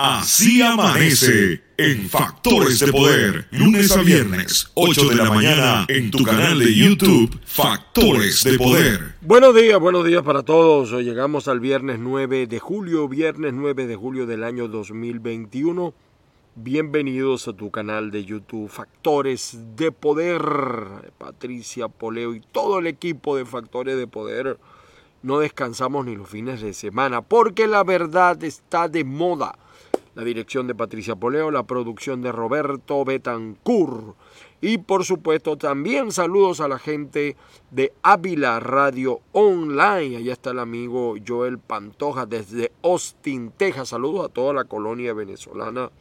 Así amanece en Factores de Poder, lunes a viernes, 8 de la mañana, en tu canal de YouTube, Factores de Poder. Buenos días, buenos días para todos. Hoy llegamos al viernes 9 de julio, viernes 9 de julio del año 2021. Bienvenidos a tu canal de YouTube, Factores de Poder. Patricia Poleo y todo el equipo de Factores de Poder. No descansamos ni los fines de semana porque la verdad está de moda la dirección de Patricia Poleo, la producción de Roberto Betancourt. Y por supuesto también saludos a la gente de Ávila Radio Online. Allá está el amigo Joel Pantoja desde Austin, Texas. Saludos a toda la colonia venezolana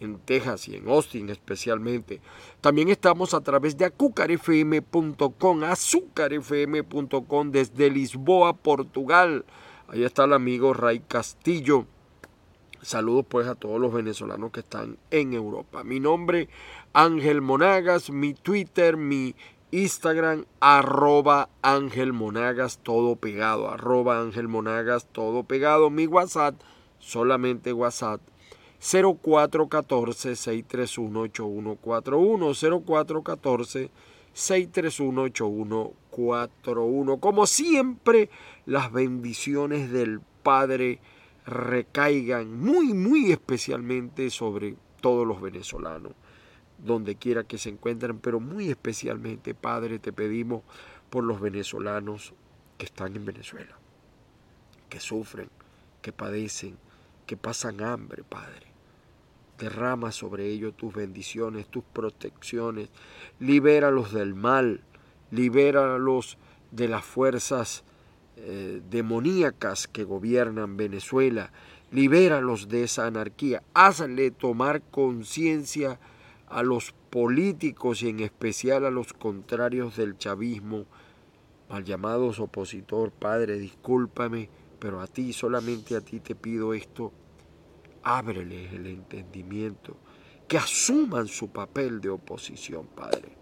en Texas y en Austin especialmente. También estamos a través de azucarfm.com, azúcarfm.com desde Lisboa, Portugal. Allá está el amigo Ray Castillo. Saludos pues a todos los venezolanos que están en Europa. Mi nombre Ángel Monagas, mi Twitter, mi Instagram, arroba Ángel Monagas, todo pegado, arroba Ángel Monagas, todo pegado. Mi WhatsApp, solamente WhatsApp, 0414-631-8141, 0414-631-8141. Como siempre, las bendiciones del Padre recaigan muy, muy especialmente sobre todos los venezolanos, donde quiera que se encuentren, pero muy especialmente, Padre, te pedimos por los venezolanos que están en Venezuela, que sufren, que padecen, que pasan hambre, Padre. Derrama sobre ellos tus bendiciones, tus protecciones, libéralos del mal, libéralos de las fuerzas eh, demoníacas que gobiernan Venezuela. Libéralos de esa anarquía. Hazle tomar conciencia a los políticos y en especial a los contrarios del chavismo, mal llamados opositor. Padre, discúlpame, pero a ti, solamente a ti te pido esto. Ábreles el entendimiento, que asuman su papel de oposición, Padre.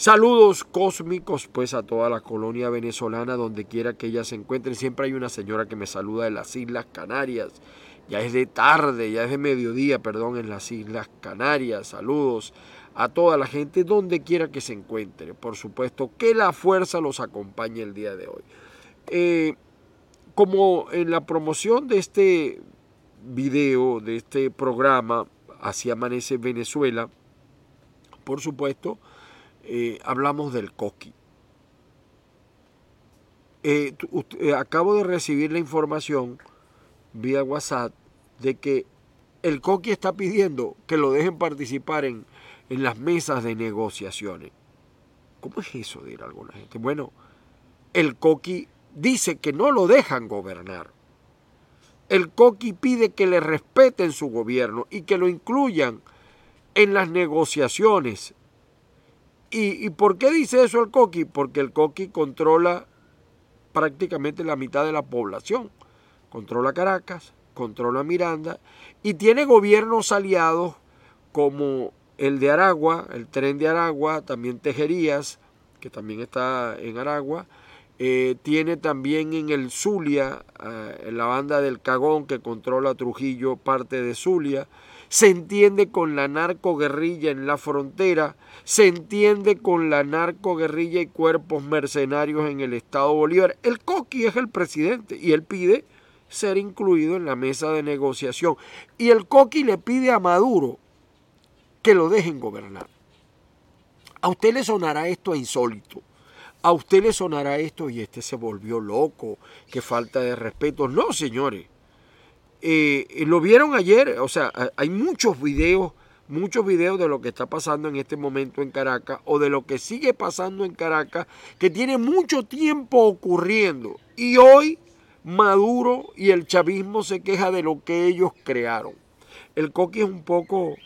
Saludos cósmicos pues a toda la colonia venezolana donde quiera que ella se encuentre. Siempre hay una señora que me saluda de las Islas Canarias. Ya es de tarde, ya es de mediodía, perdón, en las Islas Canarias. Saludos a toda la gente donde quiera que se encuentre. Por supuesto, que la fuerza los acompañe el día de hoy. Eh, como en la promoción de este video, de este programa, Así Amanece Venezuela, por supuesto, eh, hablamos del coqui. Eh, eh, acabo de recibir la información vía WhatsApp de que el coqui está pidiendo que lo dejen participar en, en las mesas de negociaciones. ¿Cómo es eso? Dirá alguna gente. Bueno, el coqui dice que no lo dejan gobernar. El coqui pide que le respeten su gobierno y que lo incluyan en las negociaciones ¿Y, por qué dice eso el Coqui? Porque el Coqui controla prácticamente la mitad de la población. Controla Caracas, controla Miranda y tiene gobiernos aliados como el de Aragua, el tren de Aragua, también Tejerías, que también está en Aragua. Eh, tiene también en el Zulia, eh, en la banda del Cagón, que controla Trujillo, parte de Zulia se entiende con la narcoguerrilla en la frontera, se entiende con la narcoguerrilla y cuerpos mercenarios en el Estado Bolívar. El Coqui es el presidente y él pide ser incluido en la mesa de negociación. Y el Coqui le pide a Maduro que lo dejen gobernar. A usted le sonará esto insólito. A usted le sonará esto y este se volvió loco, qué falta de respeto. No, señores. Eh, lo vieron ayer, o sea, hay muchos videos, muchos videos de lo que está pasando en este momento en Caracas o de lo que sigue pasando en Caracas, que tiene mucho tiempo ocurriendo. Y hoy Maduro y el chavismo se queja de lo que ellos crearon. El coqui es un poco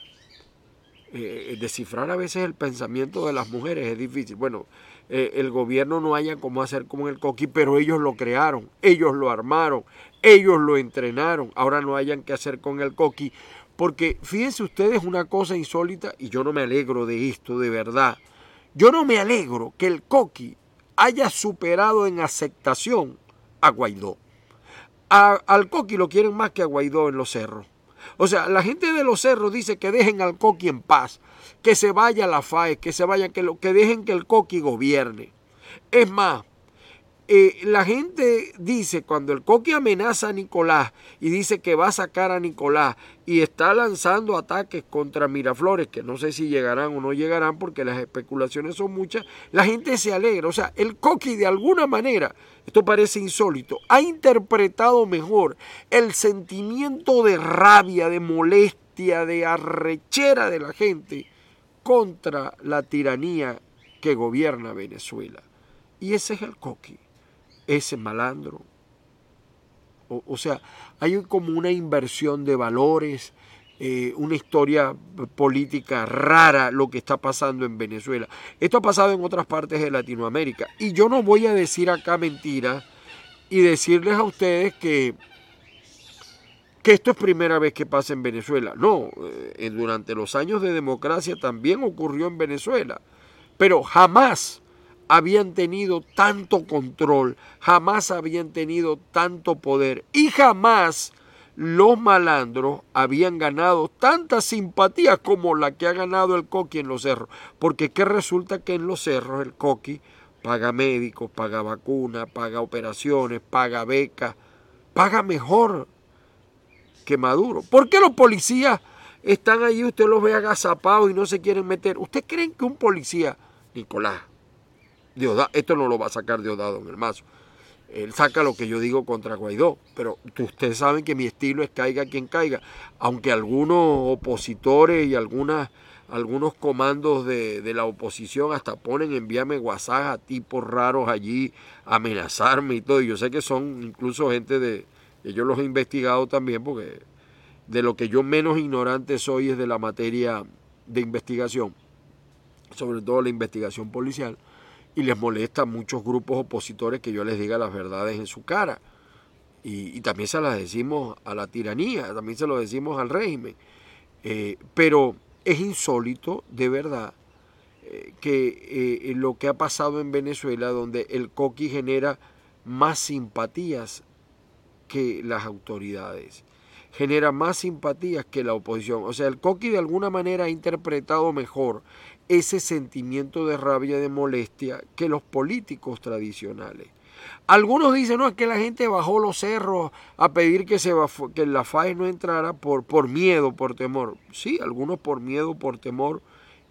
eh, descifrar a veces el pensamiento de las mujeres es difícil. Bueno, eh, el gobierno no haya cómo hacer como el coqui, pero ellos lo crearon, ellos lo armaron, ellos lo entrenaron, ahora no hayan que hacer con el coqui. Porque fíjense ustedes una cosa insólita, y yo no me alegro de esto, de verdad. Yo no me alegro que el coqui haya superado en aceptación a Guaidó. al coqui lo quieren más que a Guaidó en los cerros. O sea, la gente de los cerros dice que dejen al Coqui en paz, que se vaya la FAE, que se vaya, que, lo, que dejen que el Coqui gobierne. Es más, eh, la gente dice, cuando el Coqui amenaza a Nicolás y dice que va a sacar a Nicolás y está lanzando ataques contra Miraflores, que no sé si llegarán o no llegarán porque las especulaciones son muchas, la gente se alegra. O sea, el Coqui de alguna manera, esto parece insólito, ha interpretado mejor el sentimiento de rabia, de molestia, de arrechera de la gente contra la tiranía que gobierna Venezuela. Y ese es el Coqui ese malandro. O, sea, hay como una inversión de valores, eh, una historia política rara lo que está pasando en Venezuela. Esto ha pasado en otras partes de Latinoamérica. Y yo no voy a decir acá mentiras y decirles a ustedes que, que esto es primera vez que pasa en Venezuela. No, eh, durante los años de democracia también ocurrió en Venezuela. Pero jamás habían tenido tanto control, jamás habían tenido tanto poder y jamás los malandros habían ganado tanta simpatía como la que ha ganado el Coqui en los cerros. Porque ¿qué resulta que en los cerros el Coqui paga médicos, paga vacunas, paga operaciones, paga becas, paga mejor que Maduro? ¿Por qué los policías están ahí, usted los ve agazapados y no se quieren meter? ¿Usted creen que un policía, Nicolás, Diosdado, esto no lo va a sacar Diosdado en el mazo. Él saca lo que yo digo contra Guaidó, pero ustedes saben que mi estilo es caiga quien caiga, aunque algunos opositores y algunas, algunos comandos de, la oposición hasta ponen envíame WhatsApp a tipos raros allí, amenazarme y todo. Y yo sé que son incluso gente de, yo los he investigado también, porque de lo que yo menos ignorante soy es de la materia de investigación, sobre todo la investigación policial y les molesta a muchos grupos opositores que yo les diga las verdades en su cara. Y, también se las decimos a la tiranía, también se lo decimos al régimen. Eh, pero es insólito, de verdad, eh, que eh, lo que ha pasado en Venezuela, donde el coqui genera más simpatías que las autoridades, genera más simpatías que la oposición. O sea, el coqui de alguna manera ha interpretado mejor ese sentimiento de rabia, de molestia que los políticos tradicionales. Algunos dicen, no, es que la gente bajó los cerros a pedir que, se, que la FAE no entrara por, por miedo, por temor. Sí, algunos por miedo, por temor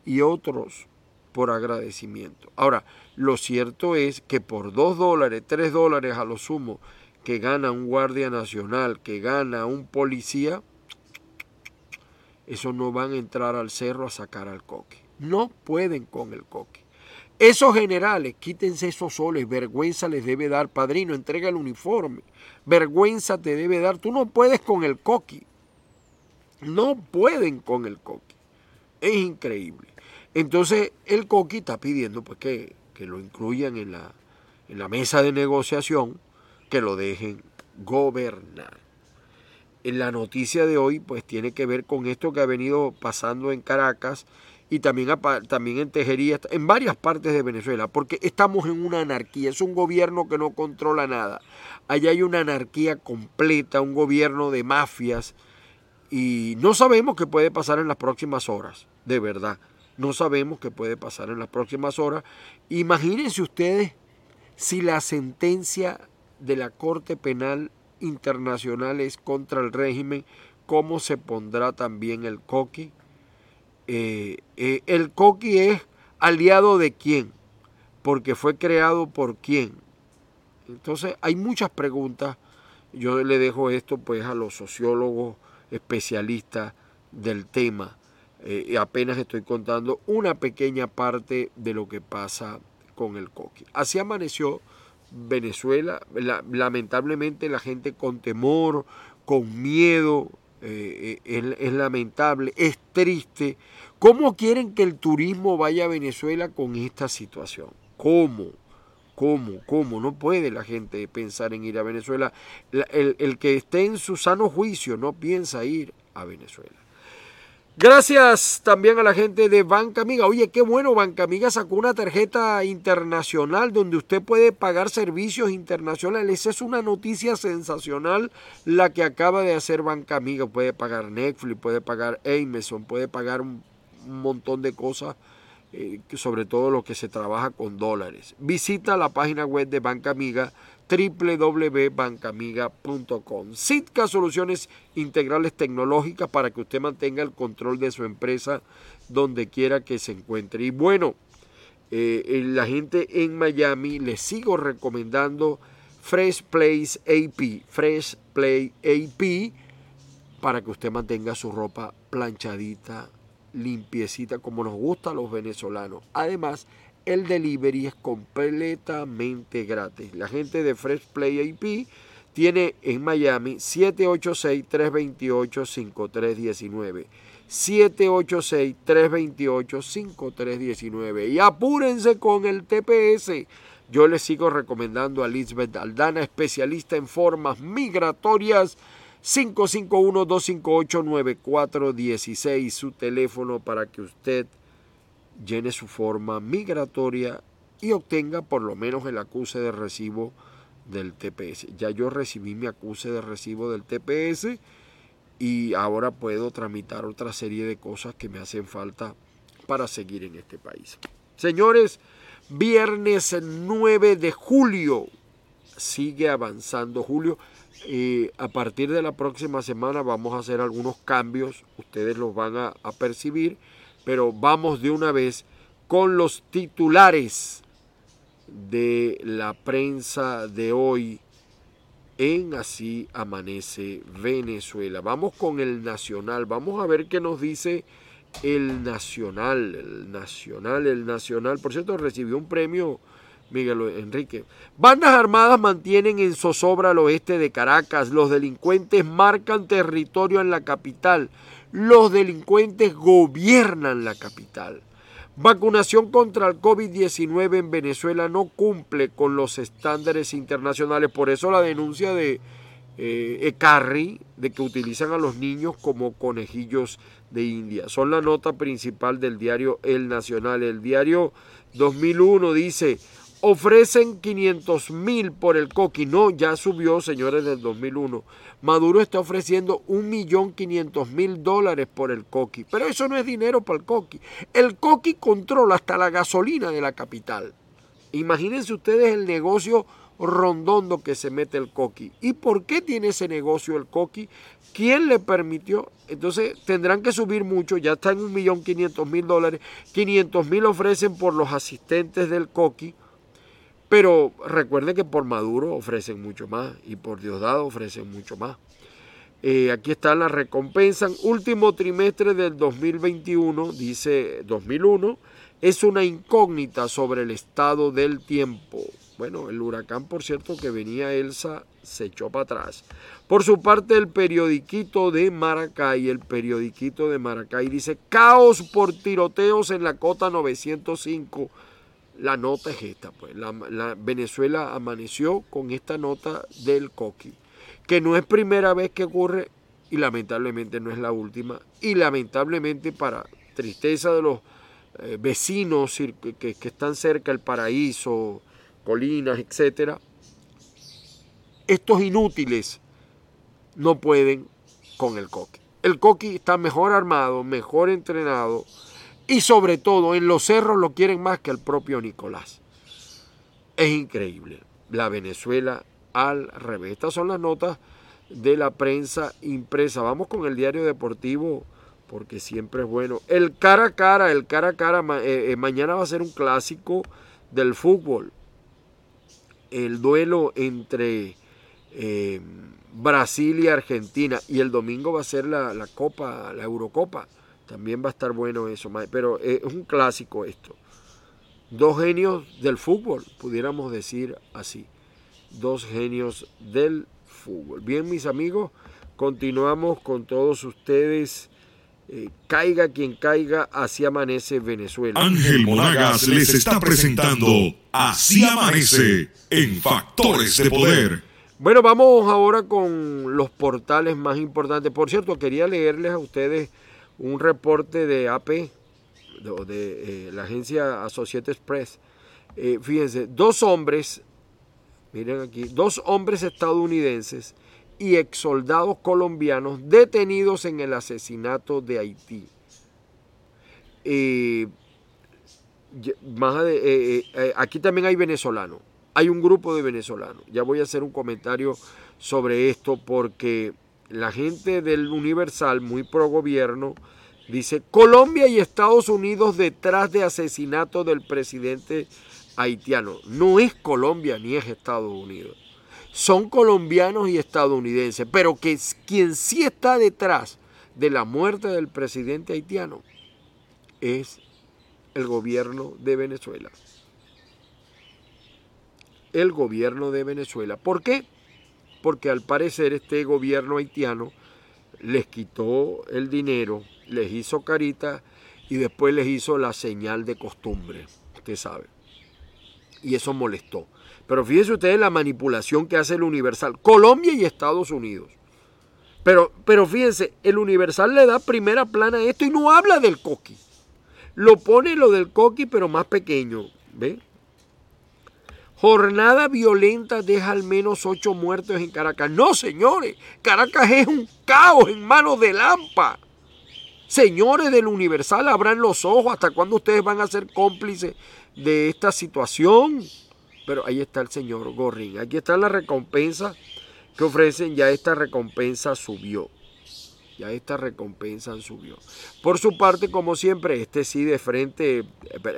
y otros por agradecimiento. Ahora, lo cierto es que por dos dólares, tres dólares a lo sumo, que gana un guardia nacional, que gana un policía, esos no van a entrar al cerro a sacar al coque. No pueden con el coque. Esos generales, quítense esos soles, vergüenza les debe dar, padrino, entrega el uniforme, vergüenza te debe dar, tú no puedes con el coqui, no pueden con el coqui, es increíble. Entonces el coqui está pidiendo pues, que, que lo incluyan en la, en la mesa de negociación, que lo dejen gobernar. En la noticia de hoy pues tiene que ver con esto que ha venido pasando en Caracas, y también, también en Tejería, en varias partes de Venezuela, porque estamos en una anarquía, es un gobierno que no controla nada. Allá hay una anarquía completa, un gobierno de mafias, y no sabemos qué puede pasar en las próximas horas, de verdad. No sabemos qué puede pasar en las próximas horas. Imagínense ustedes si la sentencia de la Corte Penal Internacional es contra el régimen, cómo se pondrá también el coqui eh, eh, el coqui es aliado de quién, porque fue creado por quién. Entonces hay muchas preguntas. Yo le dejo esto pues a los sociólogos especialistas del tema. Eh, apenas estoy contando una pequeña parte de lo que pasa con el coqui. Así amaneció Venezuela. lamentablemente la gente con temor, con miedo, eh, eh, es, lamentable, es triste. ¿Cómo quieren que el turismo vaya a Venezuela con esta situación? ¿Cómo? ¿Cómo? ¿Cómo? No puede la gente pensar en ir a Venezuela. el, el, que esté en su sano juicio no piensa ir a Venezuela. Gracias también a la gente de Banca Amiga. Oye, qué bueno, Banca Amiga sacó una tarjeta internacional donde usted puede pagar servicios internacionales. Es una noticia sensacional la que acaba de hacer Banca Amiga. Puede pagar Netflix, puede pagar Amazon, puede pagar un, montón de cosas, eh, sobre todo lo que se trabaja con dólares. Visita la página web de Banca Amiga www.bancamiga.com. Sitka Soluciones Integrales Tecnológicas para que usted mantenga el control de su empresa donde quiera que se encuentre. Y bueno, eh, la gente en Miami les sigo recomendando Fresh Place AP. Fresh Play AP para que usted mantenga su ropa planchadita, limpiecita, como nos gusta a los venezolanos. Además, el delivery es completamente gratis. La gente de Fresh Play IP tiene en Miami 786-328-5319. 786-328-5319. Y apúrense con el TPS. Yo les sigo recomendando a Lisbeth Aldana, especialista en formas migratorias. 551-258-9416, su teléfono para que usted llene su forma migratoria y obtenga por lo menos el acuse de recibo del TPS. Ya yo recibí mi acuse de recibo del TPS y ahora puedo tramitar otra serie de cosas que me hacen falta para seguir en este país. Señores, viernes 9 de julio, sigue avanzando julio. Eh, a partir de la próxima semana vamos a hacer algunos cambios, ustedes los van a percibir pero vamos de una vez con los titulares de la prensa de hoy en Así Amanece Venezuela. Vamos con el Nacional, vamos a ver qué nos dice el Nacional, el Nacional, el Nacional. Por cierto, recibió un premio Miguel Enrique. Bandas armadas mantienen en zozobra al oeste de Caracas. Los delincuentes marcan territorio en la capital. Los delincuentes gobiernan la capital. Vacunación contra el COVID-19 en Venezuela no cumple con los estándares internacionales. Por eso la denuncia de eh, Ecarri de que utilizan a los niños como conejillos de India. Son la nota principal del diario El Nacional. El diario 2001 dice, ofrecen 500 mil por el coqui. No, ya subió, señores, del 2001. Maduro está ofreciendo un millón quinientos mil dólares por el coqui. Pero eso no es dinero para el coqui. El coqui controla hasta la gasolina de la capital. Imagínense ustedes el negocio rondondo que se mete el coqui. ¿Y por qué tiene ese negocio el coqui? ¿Quién le permitió? Entonces tendrán que subir mucho, ya está en un millón quinientos mil dólares. 500 mil ofrecen por los asistentes del coqui pero recuerden que por Maduro ofrecen mucho más y por Diosdado ofrecen mucho más. Eh, aquí está la recompensa. Último trimestre del 2021, dice 2001, es una incógnita sobre el estado del tiempo. Bueno, el huracán, por cierto, que venía Elsa, se echó para atrás. Por su parte, el periodiquito de Maracay, el periodiquito de Maracay dice, caos por tiroteos en la cota 905 la nota es esta, pues. La, Venezuela amaneció con esta nota del coqui, que no es primera vez que ocurre y lamentablemente no es la última. Y lamentablemente para tristeza de los eh, vecinos que, que, están cerca del paraíso, colinas, etcétera, estos inútiles no pueden con el coqui. El coqui está mejor armado, mejor entrenado, y sobre todo en los cerros lo quieren más que al propio Nicolás. Es increíble. La Venezuela al revés. Estas son las notas de la prensa impresa. Vamos con el diario deportivo porque siempre es bueno. El cara a cara, el cara a cara, eh, eh, mañana va a ser un clásico del fútbol. El duelo entre eh, Brasil y Argentina. Y el domingo va a ser la, la Copa, la Eurocopa. También va a estar bueno eso, pero es un clásico esto. Dos genios del fútbol, pudiéramos decir así. Dos genios del fútbol. Bien, mis amigos, continuamos con todos ustedes. Eh, caiga quien caiga, así amanece Venezuela. Ángel Monagas les está presentando Así amanece en Factores de Poder. Bueno, vamos ahora con los portales más importantes. Por cierto, quería leerles a ustedes un reporte de AP, de, de eh, la agencia Associated Press. Eh, fíjense, dos hombres, miren aquí, dos hombres estadounidenses y ex soldados colombianos detenidos en el asesinato de Haití. Eh, más aquí también hay venezolanos, hay un grupo de venezolanos. Ya voy a hacer un comentario sobre esto porque la gente del Universal, muy pro gobierno, dice Colombia y Estados Unidos detrás de asesinato del presidente haitiano. No es Colombia ni es Estados Unidos. Son colombianos y estadounidenses, pero que quien sí está detrás de la muerte del presidente haitiano es el gobierno de Venezuela. El gobierno de Venezuela. ¿Por qué? Porque al parecer este gobierno haitiano les quitó el dinero, les hizo carita y después les hizo la señal de costumbre, usted sabe. Y eso molestó. Pero fíjense ustedes la manipulación que hace el Universal, Colombia y Estados Unidos. Pero, pero fíjense, el Universal le da primera plana a esto y no habla del coqui. Lo pone lo del coqui, pero más pequeño. ¿Ve? Jornada violenta deja al menos ocho muertos en Caracas. No, señores, Caracas es un caos en manos de Lampa. Señores del Universal, abran los ojos. ¿Hasta cuándo ustedes van a ser cómplices de esta situación? Pero ahí está el señor Gorrín. Aquí está la recompensa que ofrecen. Ya esta recompensa subió. Ya esta recompensa subió. Por su parte, como siempre, este sí de frente,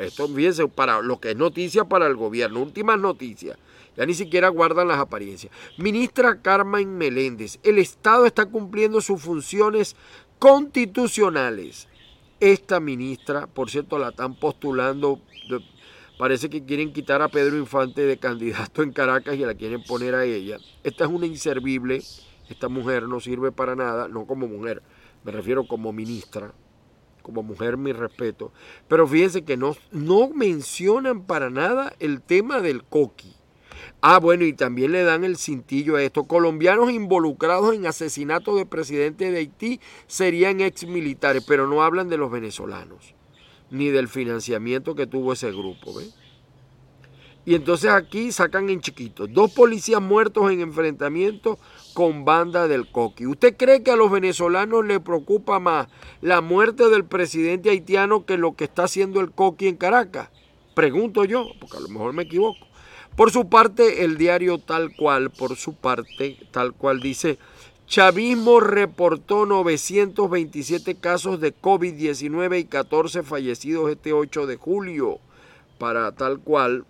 esto fíjense, para lo que es noticia para el gobierno, últimas noticias. Ya ni siquiera guardan las apariencias. Ministra Carmen Meléndez, el Estado está cumpliendo sus funciones constitucionales. Esta ministra, por cierto, la están postulando, parece que quieren quitar a Pedro Infante de candidato en Caracas y la quieren poner a ella. Esta es una inservible esta mujer no sirve para nada, no como mujer, me refiero como ministra, como mujer mi respeto. Pero fíjense que no, no mencionan para nada el tema del coqui. Ah, bueno, y también le dan el cintillo a esto. Colombianos involucrados en asesinato de presidente de Haití serían ex militares, pero no hablan de los venezolanos, ni del financiamiento que tuvo ese grupo. Y entonces aquí sacan en chiquito. Dos policías muertos en enfrentamiento con banda del Coqui. ¿Usted cree que a los venezolanos les preocupa más la muerte del presidente haitiano que lo que está haciendo el Coqui en Caracas? Pregunto yo, porque a lo mejor me equivoco. Por su parte, el diario tal cual, por su parte, tal cual dice, Chavismo reportó 927 casos de COVID-19 y 14 fallecidos este 8 de julio. Para tal cual,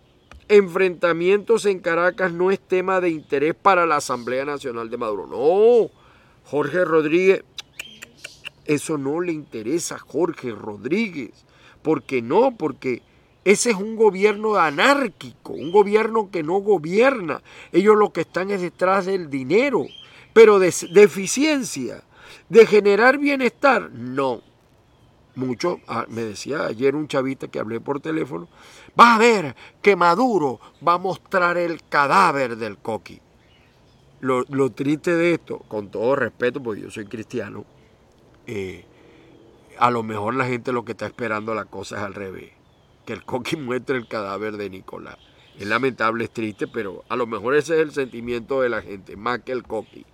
enfrentamientos en Caracas no es tema de interés para la Asamblea Nacional de Maduro. No, Jorge Rodríguez, eso no le interesa a Jorge Rodríguez. ¿Por qué no? Porque ese es un gobierno anárquico, un gobierno que no gobierna. Ellos lo que están es detrás del dinero, pero de, de eficiencia, de generar bienestar, no. Mucho, ah, me decía ayer un chavista que hablé por teléfono, va a ver que Maduro va a mostrar el cadáver del coqui. Lo, triste de esto, con todo respeto, porque yo soy cristiano, eh, a lo mejor la gente lo que está esperando la cosa es al revés, que el coqui muestre el cadáver de Nicolás. Es lamentable, es triste, pero a lo mejor ese es el sentimiento de la gente, más que el coqui.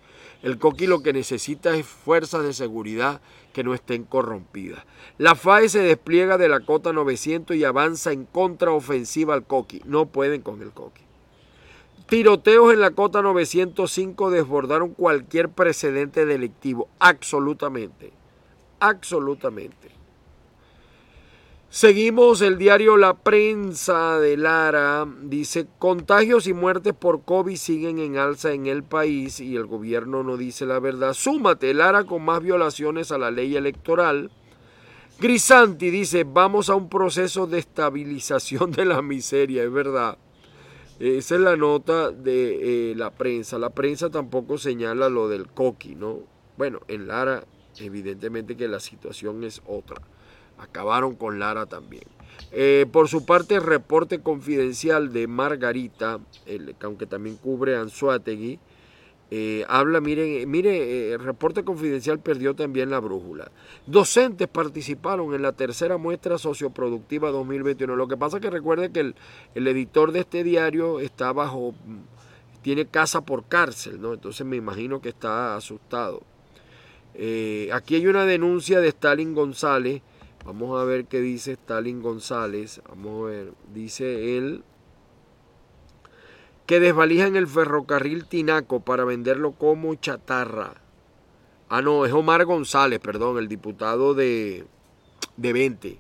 El coqui lo que necesita es fuerzas de seguridad que no estén corrompidas. La FAE se despliega de la cota 900 y avanza en contraofensiva al coqui. No pueden con el coqui. Tiroteos en la cota 905 desbordaron cualquier precedente delictivo. Absolutamente. Absolutamente. Seguimos el diario La Prensa de Lara. Dice, contagios y muertes por COVID siguen en alza en el país y el gobierno no dice la verdad. Súmate, Lara con más violaciones a la ley electoral. Grisanti dice, vamos a un proceso de estabilización de la miseria, es verdad. Esa es la nota de eh, la prensa. La prensa tampoco señala lo del coqui, ¿no? Bueno, en Lara evidentemente que la situación es otra. Acabaron con Lara también. Eh, por su parte, el reporte confidencial de Margarita, aunque también cubre Anzuategui, Eh, habla, miren, mire, el reporte confidencial perdió también la brújula. Docentes participaron en la tercera muestra socioproductiva 2021. Lo que pasa es que recuerde que el, el editor de este diario está bajo, tiene casa por cárcel, ¿no? Entonces me imagino que está asustado. Eh, aquí hay una denuncia de Stalin González. Vamos a ver qué dice Stalin González. Vamos a ver. Dice él que desvalijan el ferrocarril Tinaco para venderlo como chatarra. Ah, no, es Omar González, perdón, el diputado de, de 20,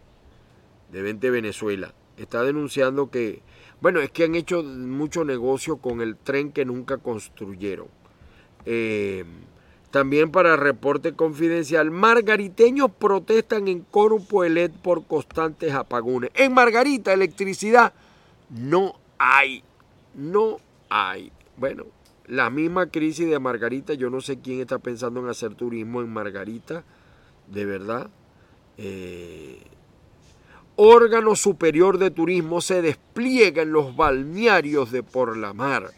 de 20 Venezuela. Está denunciando que, bueno, es que han hecho mucho negocio con el tren que nunca construyeron. Eh, también para reporte confidencial, margariteños protestan en Corupuelet por constantes apagones. En Margarita, electricidad no hay, no hay. Bueno, la misma crisis de Margarita, yo no sé quién está pensando en hacer turismo en Margarita, de verdad. Eh, órgano superior de turismo se despliega en los balnearios de Por la Mar.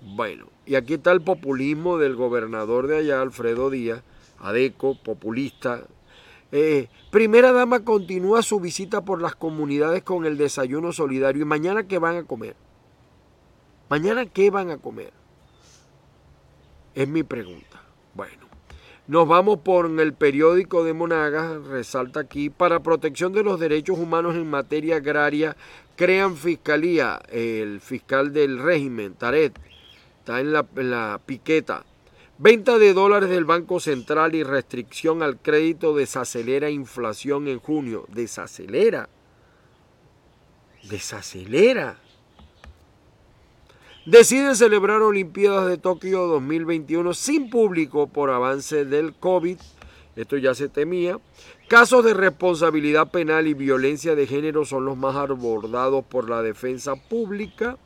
Bueno, y aquí está el populismo del gobernador de allá, Alfredo Díaz, Adeco, populista. Eh, primera dama continúa su visita por las comunidades con el desayuno solidario. ¿Y mañana qué van a comer? ¿Mañana qué van a comer? Es mi pregunta. Bueno, nos vamos por el periódico de Monagas, resalta aquí, para protección de los derechos humanos en materia agraria, crean fiscalía, el fiscal del régimen, Taret, está en la, piqueta. Venta de dólares del Banco Central y restricción al crédito desacelera inflación en junio. Desacelera. Desacelera. Decide celebrar Olimpiadas de Tokio 2021 sin público por avance del COVID. Esto ya se temía. Casos de responsabilidad penal y violencia de género son los más abordados por la defensa pública.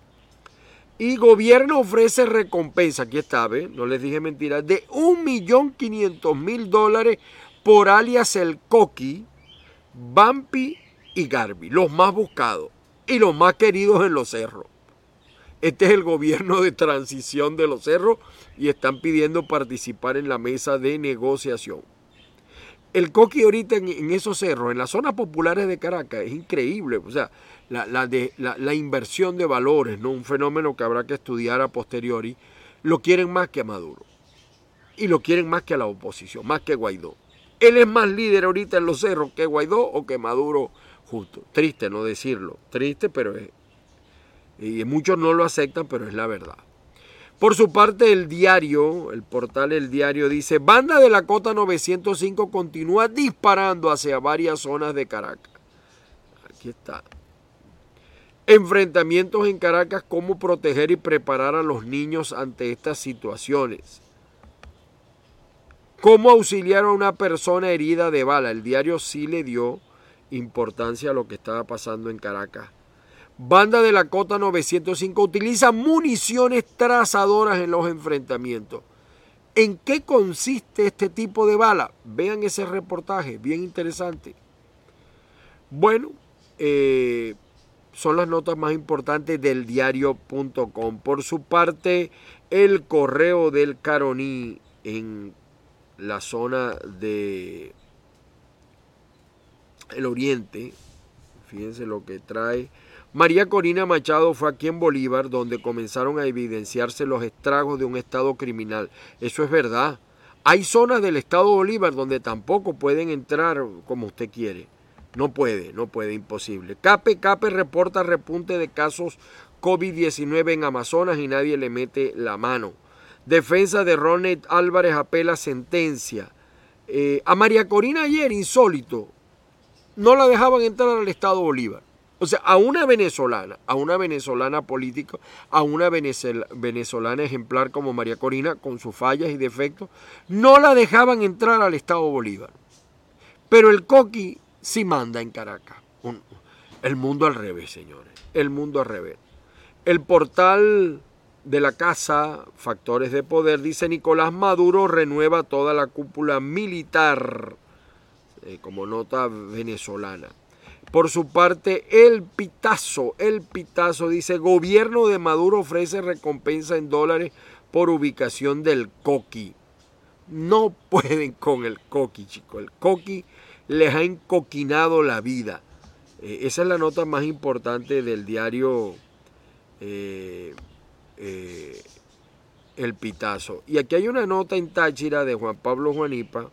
Y gobierno ofrece recompensa, aquí está, no les dije mentira, de 1.500.000 dólares por alias El Coqui, Bampi y Garbi, los más buscados y los más queridos en los cerros. Este es el gobierno de transición de los cerros y están pidiendo participar en la mesa de negociación. El coqui ahorita en, esos cerros, en las zonas populares de Caracas, es increíble. O sea, la, de, la, inversión de valores, ¿no? un fenómeno que habrá que estudiar a posteriori, lo quieren más que a Maduro. Y lo quieren más que a la oposición, más que Guaidó. Él es más líder ahorita en los cerros que Guaidó o que Maduro justo. Triste no decirlo, triste, pero es... Y muchos no lo aceptan, pero es la verdad. Por su parte, el diario, el portal El Diario dice, Banda de la Cota 905 continúa disparando hacia varias zonas de Caracas. Aquí está. Enfrentamientos en Caracas, cómo proteger y preparar a los niños ante estas situaciones. Cómo auxiliar a una persona herida de bala. El diario sí le dio importancia a lo que estaba pasando en Caracas. Banda de la Cota 905 utiliza municiones trazadoras en los enfrentamientos. ¿En qué consiste este tipo de bala? Vean ese reportaje, bien interesante. Bueno, eh, son las notas más importantes del diario.com. Por su parte, el correo del Caroní en la zona de el oriente, fíjense lo que trae. María Corina Machado fue aquí en Bolívar donde comenzaron a evidenciarse los estragos de un estado criminal. Eso es verdad. Hay zonas del estado Bolívar donde tampoco pueden entrar como usted quiere. No puede, no puede, imposible. Cape, Cape reporta repunte de casos COVID-19 en Amazonas y nadie le mete la mano. Defensa de Ronald Álvarez apela sentencia. Eh, a María Corina ayer, insólito, no la dejaban entrar al Estado Bolívar. O sea, a una venezolana, a una venezolana política, a una venezolana ejemplar como María Corina, con sus fallas y defectos, no la dejaban entrar al Estado Bolívar. Pero el Coqui sí manda en Caracas. el mundo al revés, señores. El mundo al revés. El portal de la casa, Factores de Poder, dice Nicolás Maduro renueva toda la cúpula militar, eh, como nota venezolana. Por su parte, el Pitazo, el Pitazo dice, gobierno de Maduro ofrece recompensa en dólares por ubicación del coqui. No pueden con el coqui, chicos. El coqui les ha encoquinado la vida. Eh, esa es la nota más importante del diario eh, eh, El Pitazo. Y aquí hay una nota en Táchira de Juan Pablo Juanipa.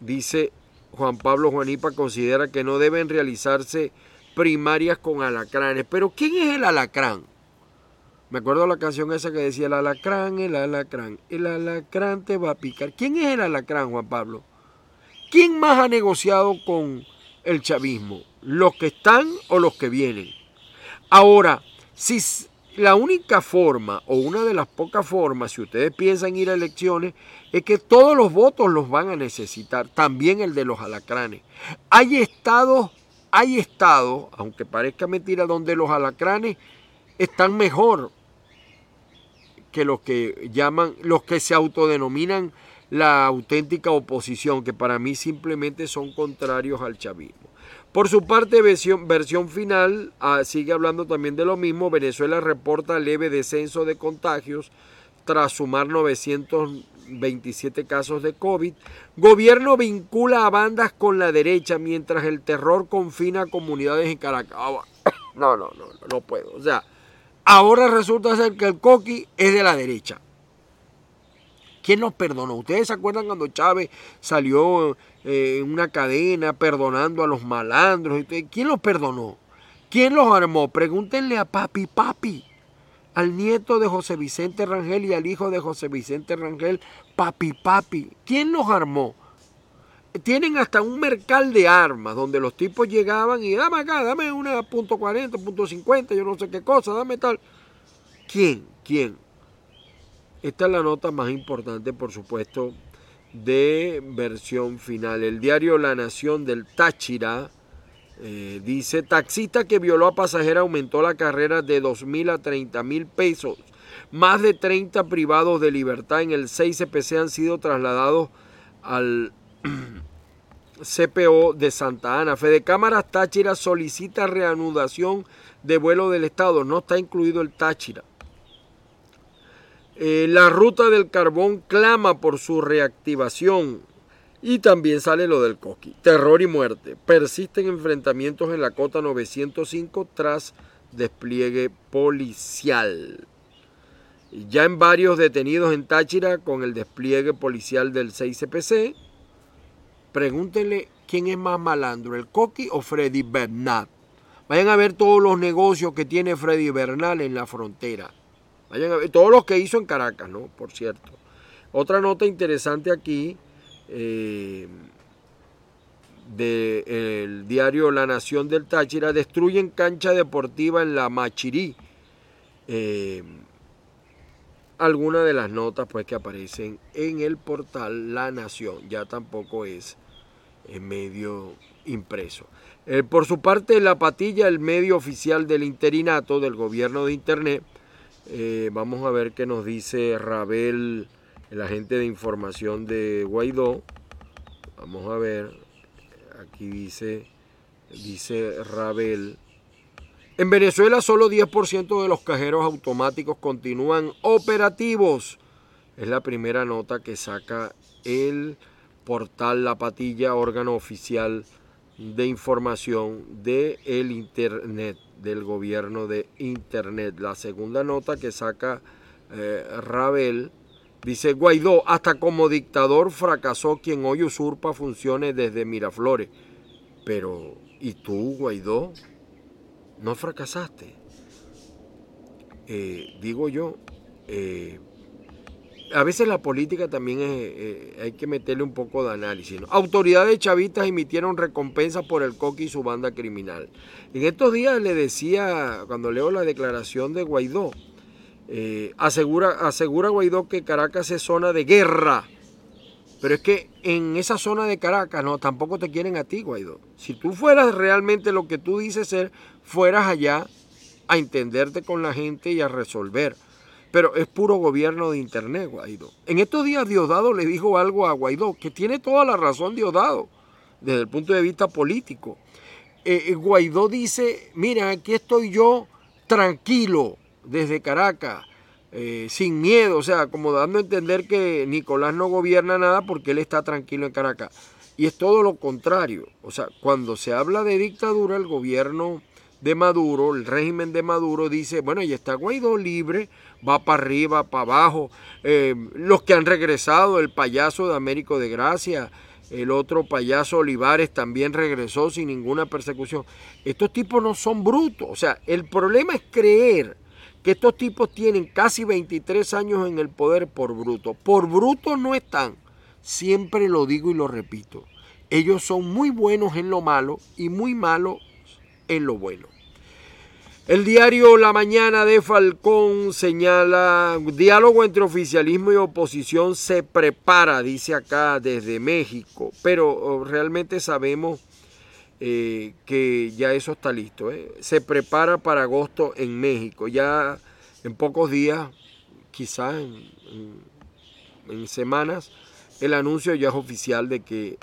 Dice, Juan Pablo Juanipa considera que no deben realizarse primarias con alacranes. Pero ¿quién es el alacrán? Me acuerdo la canción esa que decía el alacrán, el alacrán, el alacrán te va a picar. ¿Quién es el alacrán, Juan Pablo? ¿Quién más ha negociado con el chavismo? ¿Los que están o los que vienen? Ahora, si la única forma o una de las pocas formas, si ustedes piensan ir a elecciones, es que todos los votos los van a necesitar, también el de los alacranes. Hay estados, hay estados, aunque parezca mentira, donde los alacranes están mejor que los que llaman, los que se autodenominan la auténtica oposición, que para mí simplemente son contrarios al chavismo. Por su parte, versión, final ah, sigue hablando también de lo mismo. Venezuela reporta leve descenso de contagios tras sumar 927 casos de COVID. Gobierno vincula a bandas con la derecha mientras el terror confina comunidades en Caracas. Ah, no, no, no, no puedo. O sea, ahora resulta ser que el coqui es de la derecha. ¿Quién nos perdonó? ¿Ustedes se acuerdan cuando Chávez salió eh, en una cadena perdonando a los malandros? ¿Quién los perdonó? ¿Quién los armó? Pregúntenle a papi, papi, al nieto de José Vicente Rangel y al hijo de José Vicente Rangel, papi, papi. ¿Quién los armó? Tienen hasta un mercal de armas donde los tipos llegaban y dame acá, dame una punto .40, punto .50, yo no sé qué cosa, dame tal. ¿Quién? ¿Quién? Esta es la nota más importante, por supuesto, de versión final. El diario La Nación del Táchira eh, dice, taxista que violó a pasajera aumentó la carrera de 2 mil a 30 mil pesos. Más de 30 privados de libertad en el 6CPC han sido trasladados al CPO de Santa Ana. Fede Cámaras Táchira solicita reanudación de vuelo del Estado. No está incluido el Táchira. Eh, la ruta del carbón clama por su reactivación. Y también sale lo del Coqui. Terror y muerte. Persisten enfrentamientos en la cota 905 tras despliegue policial. Ya en varios detenidos en Táchira con el despliegue policial del 6CPC. Pregúntenle quién es más malandro, el Coqui o Freddy Bernal. Vayan a ver todos los negocios que tiene Freddy Bernal en la frontera. Vayan a ver, todos los que hizo en Caracas, ¿no? Por cierto. Otra nota interesante aquí eh, del diario La Nación del Táchira, destruyen cancha deportiva en la Machirí. Eh, algunas de las notas pues que aparecen en el portal La Nación, ya tampoco es en medio impreso. Eh, por su parte, La Patilla, el medio oficial del interinato del gobierno de Internet, eh, vamos a ver qué nos dice Rabel, el agente de información de Guaidó. Vamos a ver, aquí dice, dice Rabel. En Venezuela solo 10% de los cajeros automáticos continúan operativos. Es la primera nota que saca el portal La Patilla, órgano oficial de información el Internet del gobierno de Internet. La segunda nota que saca eh, Rabel dice Guaidó, hasta como dictador fracasó quien hoy usurpa funciones desde Miraflores. Pero, ¿y tú, Guaidó? ¿No fracasaste? Eh, digo yo, eh, a veces la política también hay que meterle un poco de análisis. Autoridades chavistas emitieron recompensas por el Coqui y su banda criminal. En estos días le decía, cuando leo la declaración de Guaidó, eh, asegura, asegura Guaidó que Caracas es zona de guerra. Pero es que en esa zona de Caracas no, tampoco te quieren a ti, Guaidó. Si tú fueras realmente lo que tú dices ser, fueras allá a entenderte con la gente y a resolver. Pero es puro gobierno de Internet, Guaidó. En estos días Diosdado le dijo algo a Guaidó, que tiene toda la razón Diosdado, desde el punto de vista político. Eh, eh, Guaidó dice, mira, aquí estoy yo tranquilo desde Caracas, eh, sin miedo, o sea, como dando a entender que Nicolás no gobierna nada porque él está tranquilo en Caracas. Y es todo lo contrario. O sea, cuando se habla de dictadura, el gobierno de Maduro, el régimen de Maduro dice, bueno, ya está Guaidó libre, va para arriba, para abajo. Eh, los que han regresado, el payaso de Américo de Gracia, el otro payaso Olivares también regresó sin ninguna persecución. Estos tipos no son brutos. O sea, el problema es creer que estos tipos tienen casi 23 años en el poder por bruto. Por bruto no están. Siempre lo digo y lo repito. Ellos son muy buenos en lo malo y muy malos en lo bueno. El diario La Mañana de Falcón señala, diálogo entre oficialismo y oposición se prepara, dice acá desde México, pero oh, realmente sabemos eh, que ya eso está listo. ¿eh? Se prepara para agosto en México, ya en pocos días, quizás en, semanas, el anuncio ya es oficial de que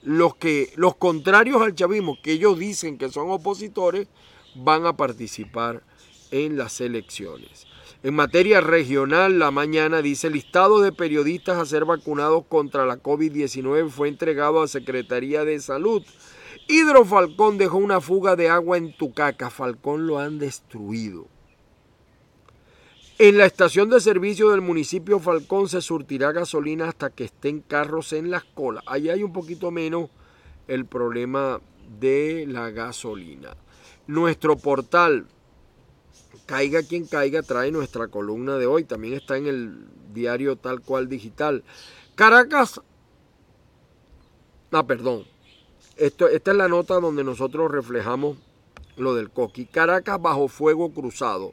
los que los contrarios al chavismo, que ellos dicen que son opositores, van a participar en las elecciones. En materia regional, la mañana dice, listado de periodistas a ser vacunados contra la COVID-19 fue entregado a Secretaría de Salud. Hidro Falcón dejó una fuga de agua en Tucaca. Falcón lo han destruido. En la estación de servicio del municipio Falcón se surtirá gasolina hasta que estén carros en las colas. Allí hay un poquito menos el problema de la gasolina. Nuestro portal, caiga quien caiga, trae nuestra columna de hoy. También está en el diario tal cual digital. Caracas, ah, perdón. Esto, esta es la nota donde nosotros reflejamos lo del coqui. Caracas bajo fuego cruzado.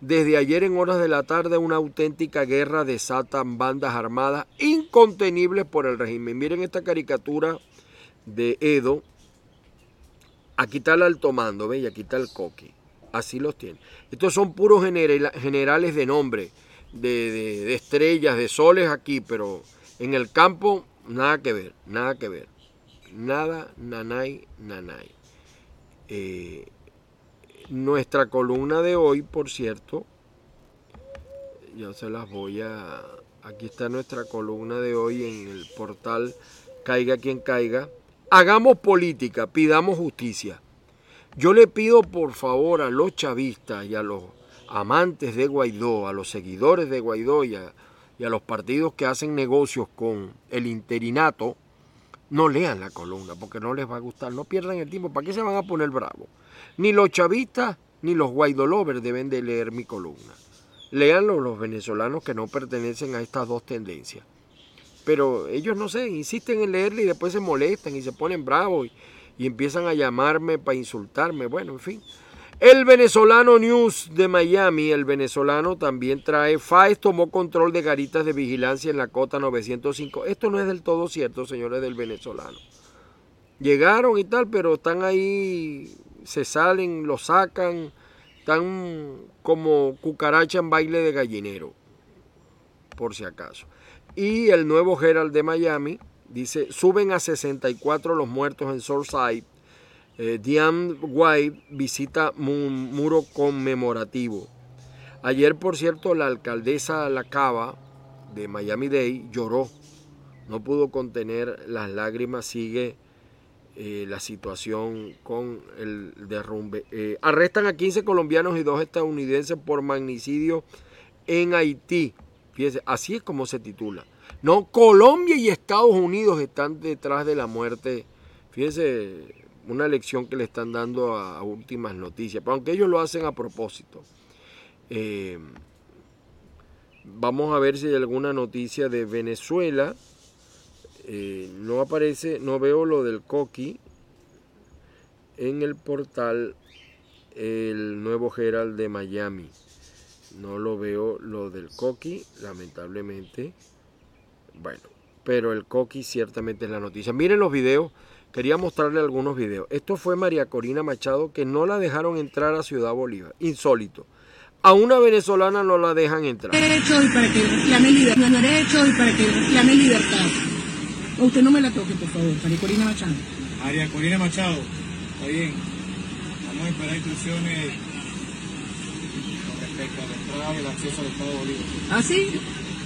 Desde ayer en horas de la tarde una auténtica guerra desatan bandas armadas incontenibles por el régimen. Miren esta caricatura de Edo Aquí está el alto mando, ¿ve? Y aquí está el coque. Así los tiene. Estos son puros generales de nombre, de, estrellas, de soles aquí, pero en el campo nada que ver, nada que ver. Nada, nanay, nanay. Eh, nuestra columna de hoy, por cierto, yo se las voy a... Aquí está nuestra columna de hoy en el portal Caiga quien caiga. Hagamos política, pidamos justicia. Yo le pido por favor a los chavistas y a los amantes de Guaidó, a los seguidores de Guaidó y a, los partidos que hacen negocios con el interinato, no lean la columna porque no les va a gustar, no pierdan el tiempo, ¿para qué se van a poner bravos? Ni los chavistas ni los Guaidolovers deben de leer mi columna. Leanlo los venezolanos que no pertenecen a estas dos tendencias. Pero ellos no sé, insisten en leerle y después se molestan y se ponen bravos y, empiezan a llamarme para insultarme. Bueno, en fin. El venezolano News de Miami, el venezolano también trae, FAES tomó control de garitas de vigilancia en la cota 905. Esto no es del todo cierto, señores del venezolano. Llegaron y tal, pero están ahí, se salen, lo sacan, están como cucaracha en baile de gallinero, por si acaso. Y el nuevo Herald de Miami dice, suben a 64 los muertos en Southside. Eh, Diane White visita un muro conmemorativo. Ayer, por cierto, la alcaldesa La Cava de Miami Dade lloró. No pudo contener las lágrimas. Sigue eh, la situación con el derrumbe. Eh, arrestan a 15 colombianos y dos estadounidenses por magnicidio en Haití. Así es como se titula. No, Colombia y Estados Unidos están detrás de la muerte. Fíjese, una lección que le están dando a, últimas noticias, pero aunque ellos lo hacen a propósito. Eh, vamos a ver si hay alguna noticia de Venezuela. Eh, no aparece, no veo lo del Coqui en el portal El Nuevo Herald de Miami. No lo veo lo del Coqui, lamentablemente. Bueno, pero el Coqui ciertamente es la noticia. Miren los videos, quería mostrarle algunos videos. Esto fue María Corina Machado que no la dejaron entrar a Ciudad Bolívar. Insólito. A una venezolana no la dejan entrar. Derecho y para que reclame libertad. Derecho y para que reclame libertad. usted no me la toque, por favor, María Corina Machado. María Corina Machado, está bien. Vamos a esperar instrucciones el acceso al Estado Bolívar. ¿Ah, sí?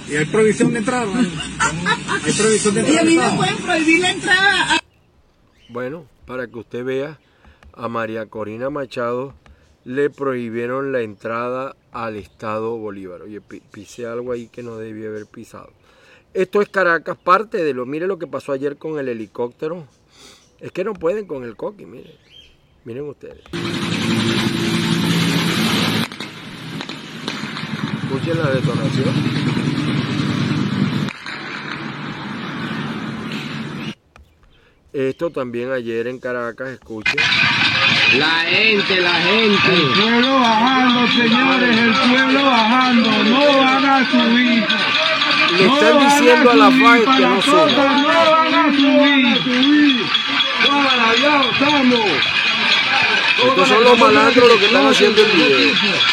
Y hay prohibición de entrada. Hay prohibición de Y a mí me entrada. pueden prohibir la entrada. a- Bueno, para que usted vea, a María Corina Machado le prohibieron la entrada al Estado Bolívar. Oye, pi- pisé algo ahí que no debía haber pisado. Esto es Caracas, parte de lo. Mire lo que pasó ayer con el helicóptero. Es que no pueden con el coqui, miren. Miren ustedes. Escuchen la detonación. Esto también ayer en Caracas, escuchen. La gente, la gente. El pueblo bajando, señores, el pueblo bajando, no van a subir. Le No están diciendo a la subir FAE para que no nosotros, suba. No van a subir. Para allá estamos. Estos son los malandros los que están haciendo el video.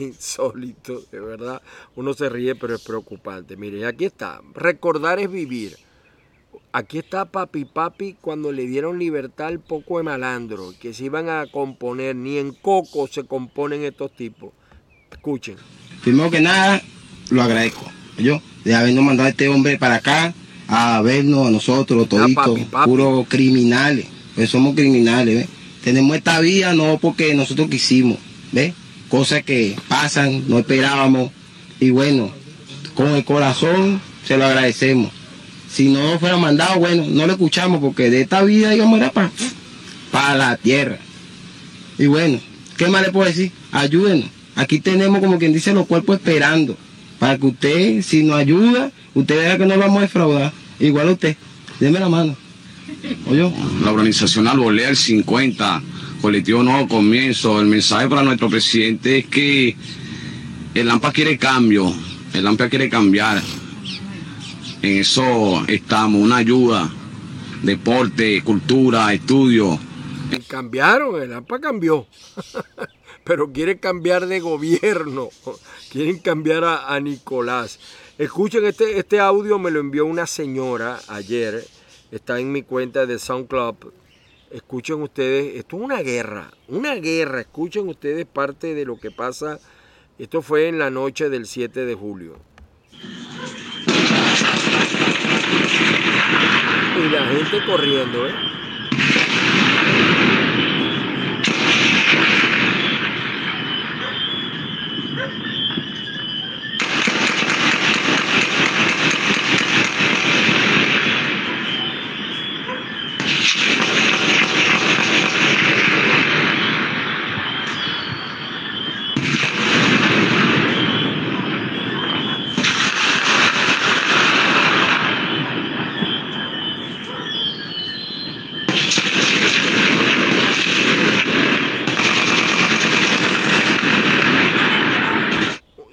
Insólito, de verdad. Uno se ríe, pero es preocupante. Mire, aquí está. Recordar es vivir. Aquí está Papi Papi cuando le dieron libertad al poco de malandro, que se iban a componer, ni en coco se componen estos tipos. Escuchen. Primero que nada, lo agradezco. Yo, de habernos mandado a este hombre para acá a vernos a nosotros, toditos, puros criminales. Pues somos criminales, ¿ves? Tenemos esta vida no porque nosotros quisimos, ¿ves? Cosas que pasan, no esperábamos. Y bueno, con el corazón se lo agradecemos. Si no fuera mandado, bueno, no lo escuchamos porque de esta vida íbamos a ir para, para la tierra. Y bueno, ¿qué más le puedo decir? Ayúdenos. Aquí tenemos, como quien dice, los cuerpos esperando. Para que usted, si nos ayuda, usted vea que no lo vamos a defraudar. Igual a usted. Deme la mano. Oye. la organización Albolea el 50, colectivo Nuevo Comienzo, el mensaje para nuestro presidente es que el AMPA quiere cambio, el AMPA quiere cambiar. En eso estamos, una ayuda, deporte, cultura, estudio. Cambiaron, el AMPA cambió. Pero quiere cambiar de gobierno. Quieren cambiar a, a Nicolás. Escuchen, este, este audio me lo envió una señora ayer. Está en mi cuenta de SoundCloud. Escuchen ustedes, esto es una guerra, una guerra. Escuchen ustedes parte de lo que pasa. Esto fue en la noche del 7 de julio. Y la gente corriendo, ¿eh?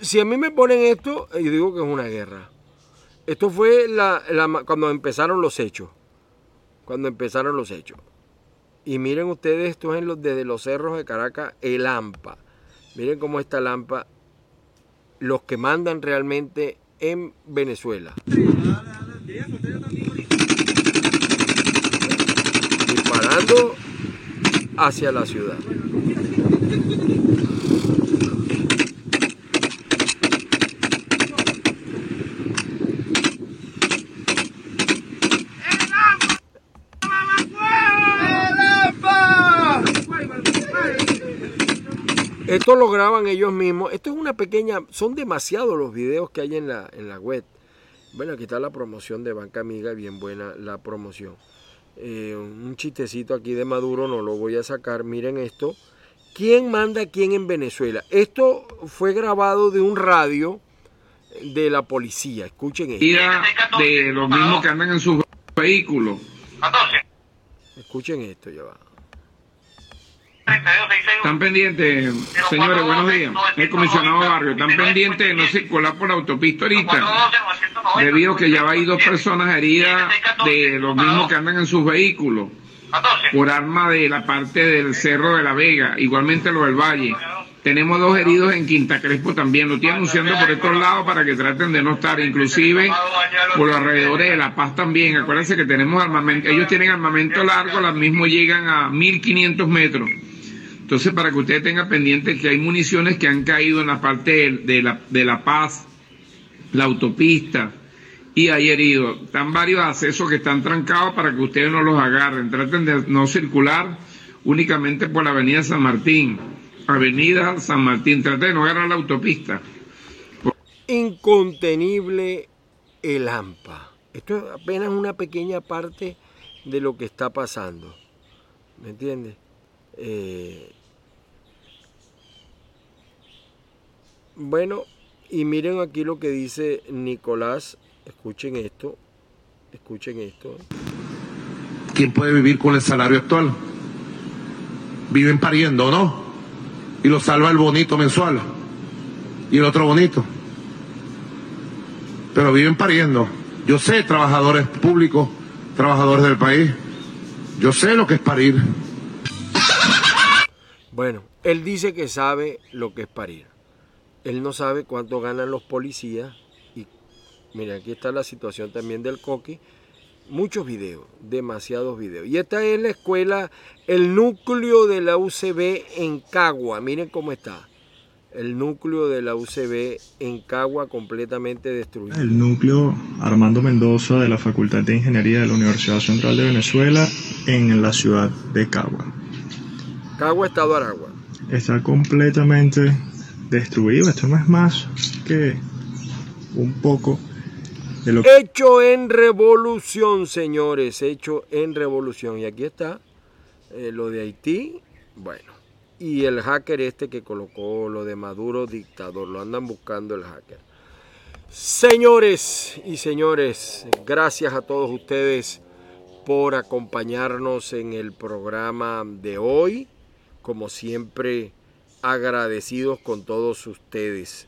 Si a mí me ponen esto, yo digo que es una guerra. Esto fue la, la- cuando empezaron los hechos. Cuando empezaron los hechos. Y miren ustedes, esto es en los, desde los cerros de Caracas, el AMPA. Miren cómo está el AMPA. Los que mandan realmente en Venezuela. Disparando hacia la ciudad. Esto lo graban ellos mismos. Esto es una pequeña, son demasiados los videos que hay en la, en la web. Bueno, aquí está la promoción de Banca Amiga, bien buena la promoción. Eh, un chistecito aquí de Maduro, no lo voy a sacar. Miren esto. ¿Quién manda a quién en Venezuela? Esto fue grabado de un radio de la policía. Escuchen esto. De los mismos que andan en sus vehículos. Escuchen esto, ya va. Están pendientes, señores, buenos días. El comisionado Barrio, están pendientes de no circular por la autopista ahorita, debido a que ya hay dos personas heridas de los mismos que andan en sus vehículos por arma de la parte del Cerro de la Vega, igualmente lo del Valle. Tenemos dos heridos en Quinta Crespo también, lo estoy anunciando por estos lados para que traten de no estar, inclusive por los alrededores de La Paz también. Acuérdense que tenemos armamento, ellos tienen armamento largo, los mismos llegan a 1500 metros. Entonces, para que usted tenga pendiente que hay municiones que han caído en la parte de, la, de La Paz, la autopista, y hay heridos. Están varios accesos que están trancados para que ustedes no los agarren. Traten de no circular únicamente por la avenida San Martín. Avenida San Martín, traten de no agarrar la autopista. Incontenible el AMPA. Esto es apenas una pequeña parte de lo que está pasando. ¿Me entiendes? Eh, bueno, y miren aquí lo que dice Nicolás. Escuchen esto. Escuchen esto. ¿Quién puede vivir con el salario actual? Viven pariendo, ¿no? Y lo salva el bonito mensual. Y el otro bonito. Pero viven pariendo. Yo sé, trabajadores públicos, trabajadores del país. Yo sé lo que es parir. Bueno, él dice que sabe lo que es parir. Él no sabe cuánto ganan los policías. Y mira, aquí está la situación también del coqui. Muchos videos, demasiados videos. Y esta es la escuela, el núcleo de la UCB en Cagua. Miren cómo está. El núcleo de la UCB en Cagua completamente destruido. El núcleo Armando Mendoza de la Facultad de Ingeniería de la Universidad Central de Venezuela en la ciudad de Cagua. Cagua, Estado Aragua. Está completamente destruido. Esto no es más que un poco de lo. Hecho en revolución, señores. Hecho en revolución. Y aquí está eh, lo de Haití. Bueno. Y el hacker este que colocó lo de Maduro dictador. Lo andan buscando el hacker. Señores y señores, gracias a todos ustedes por acompañarnos en el programa de hoy como siempre, agradecidos con todos ustedes.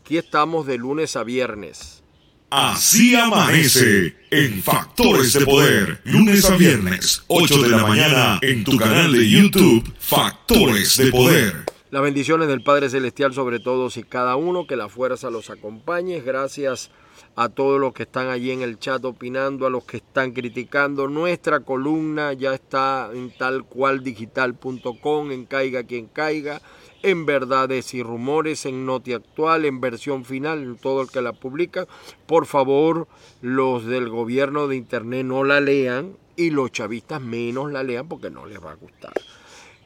Aquí estamos de lunes a viernes. Así amanece en Factores de Poder, lunes a viernes, 8 de la mañana, en tu canal de YouTube, Factores de Poder. Las bendiciones del Padre Celestial sobre todos y cada uno, que la fuerza los acompañe. Gracias a todos los que están allí en el chat opinando, a los que están criticando. Nuestra columna ya está en tal cual digital.com, en Caiga quien caiga, en Verdades y Rumores, en Noti Actual, en versión final, en todo el que la publica. Por favor, los del gobierno de Internet no la lean y los chavistas menos la lean porque no les va a gustar.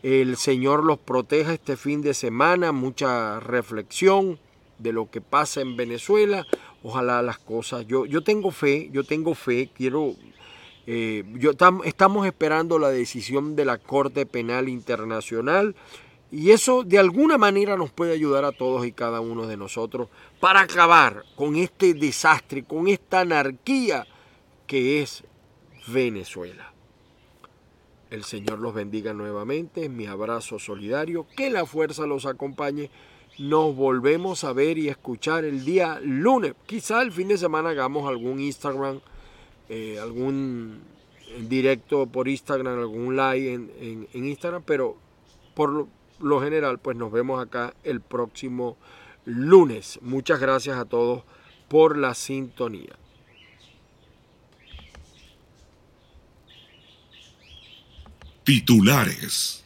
El Señor los proteja este fin de semana, mucha reflexión de lo que pasa en Venezuela ojalá las cosas. Yo, yo tengo fe, yo tengo fe, quiero. Eh, yo estamos esperando la decisión de la Corte Penal Internacional y eso de alguna manera nos puede ayudar a todos y cada uno de nosotros para acabar con este desastre, con esta anarquía que es Venezuela. El Señor los bendiga nuevamente, mi abrazo solidario, que la fuerza los acompañe nos volvemos a ver y escuchar el día lunes. Quizá el fin de semana hagamos algún Instagram, eh, algún directo por Instagram, algún live en, en, Instagram, pero por lo, general pues nos vemos acá el próximo lunes. Muchas gracias a todos por la sintonía. Titulares.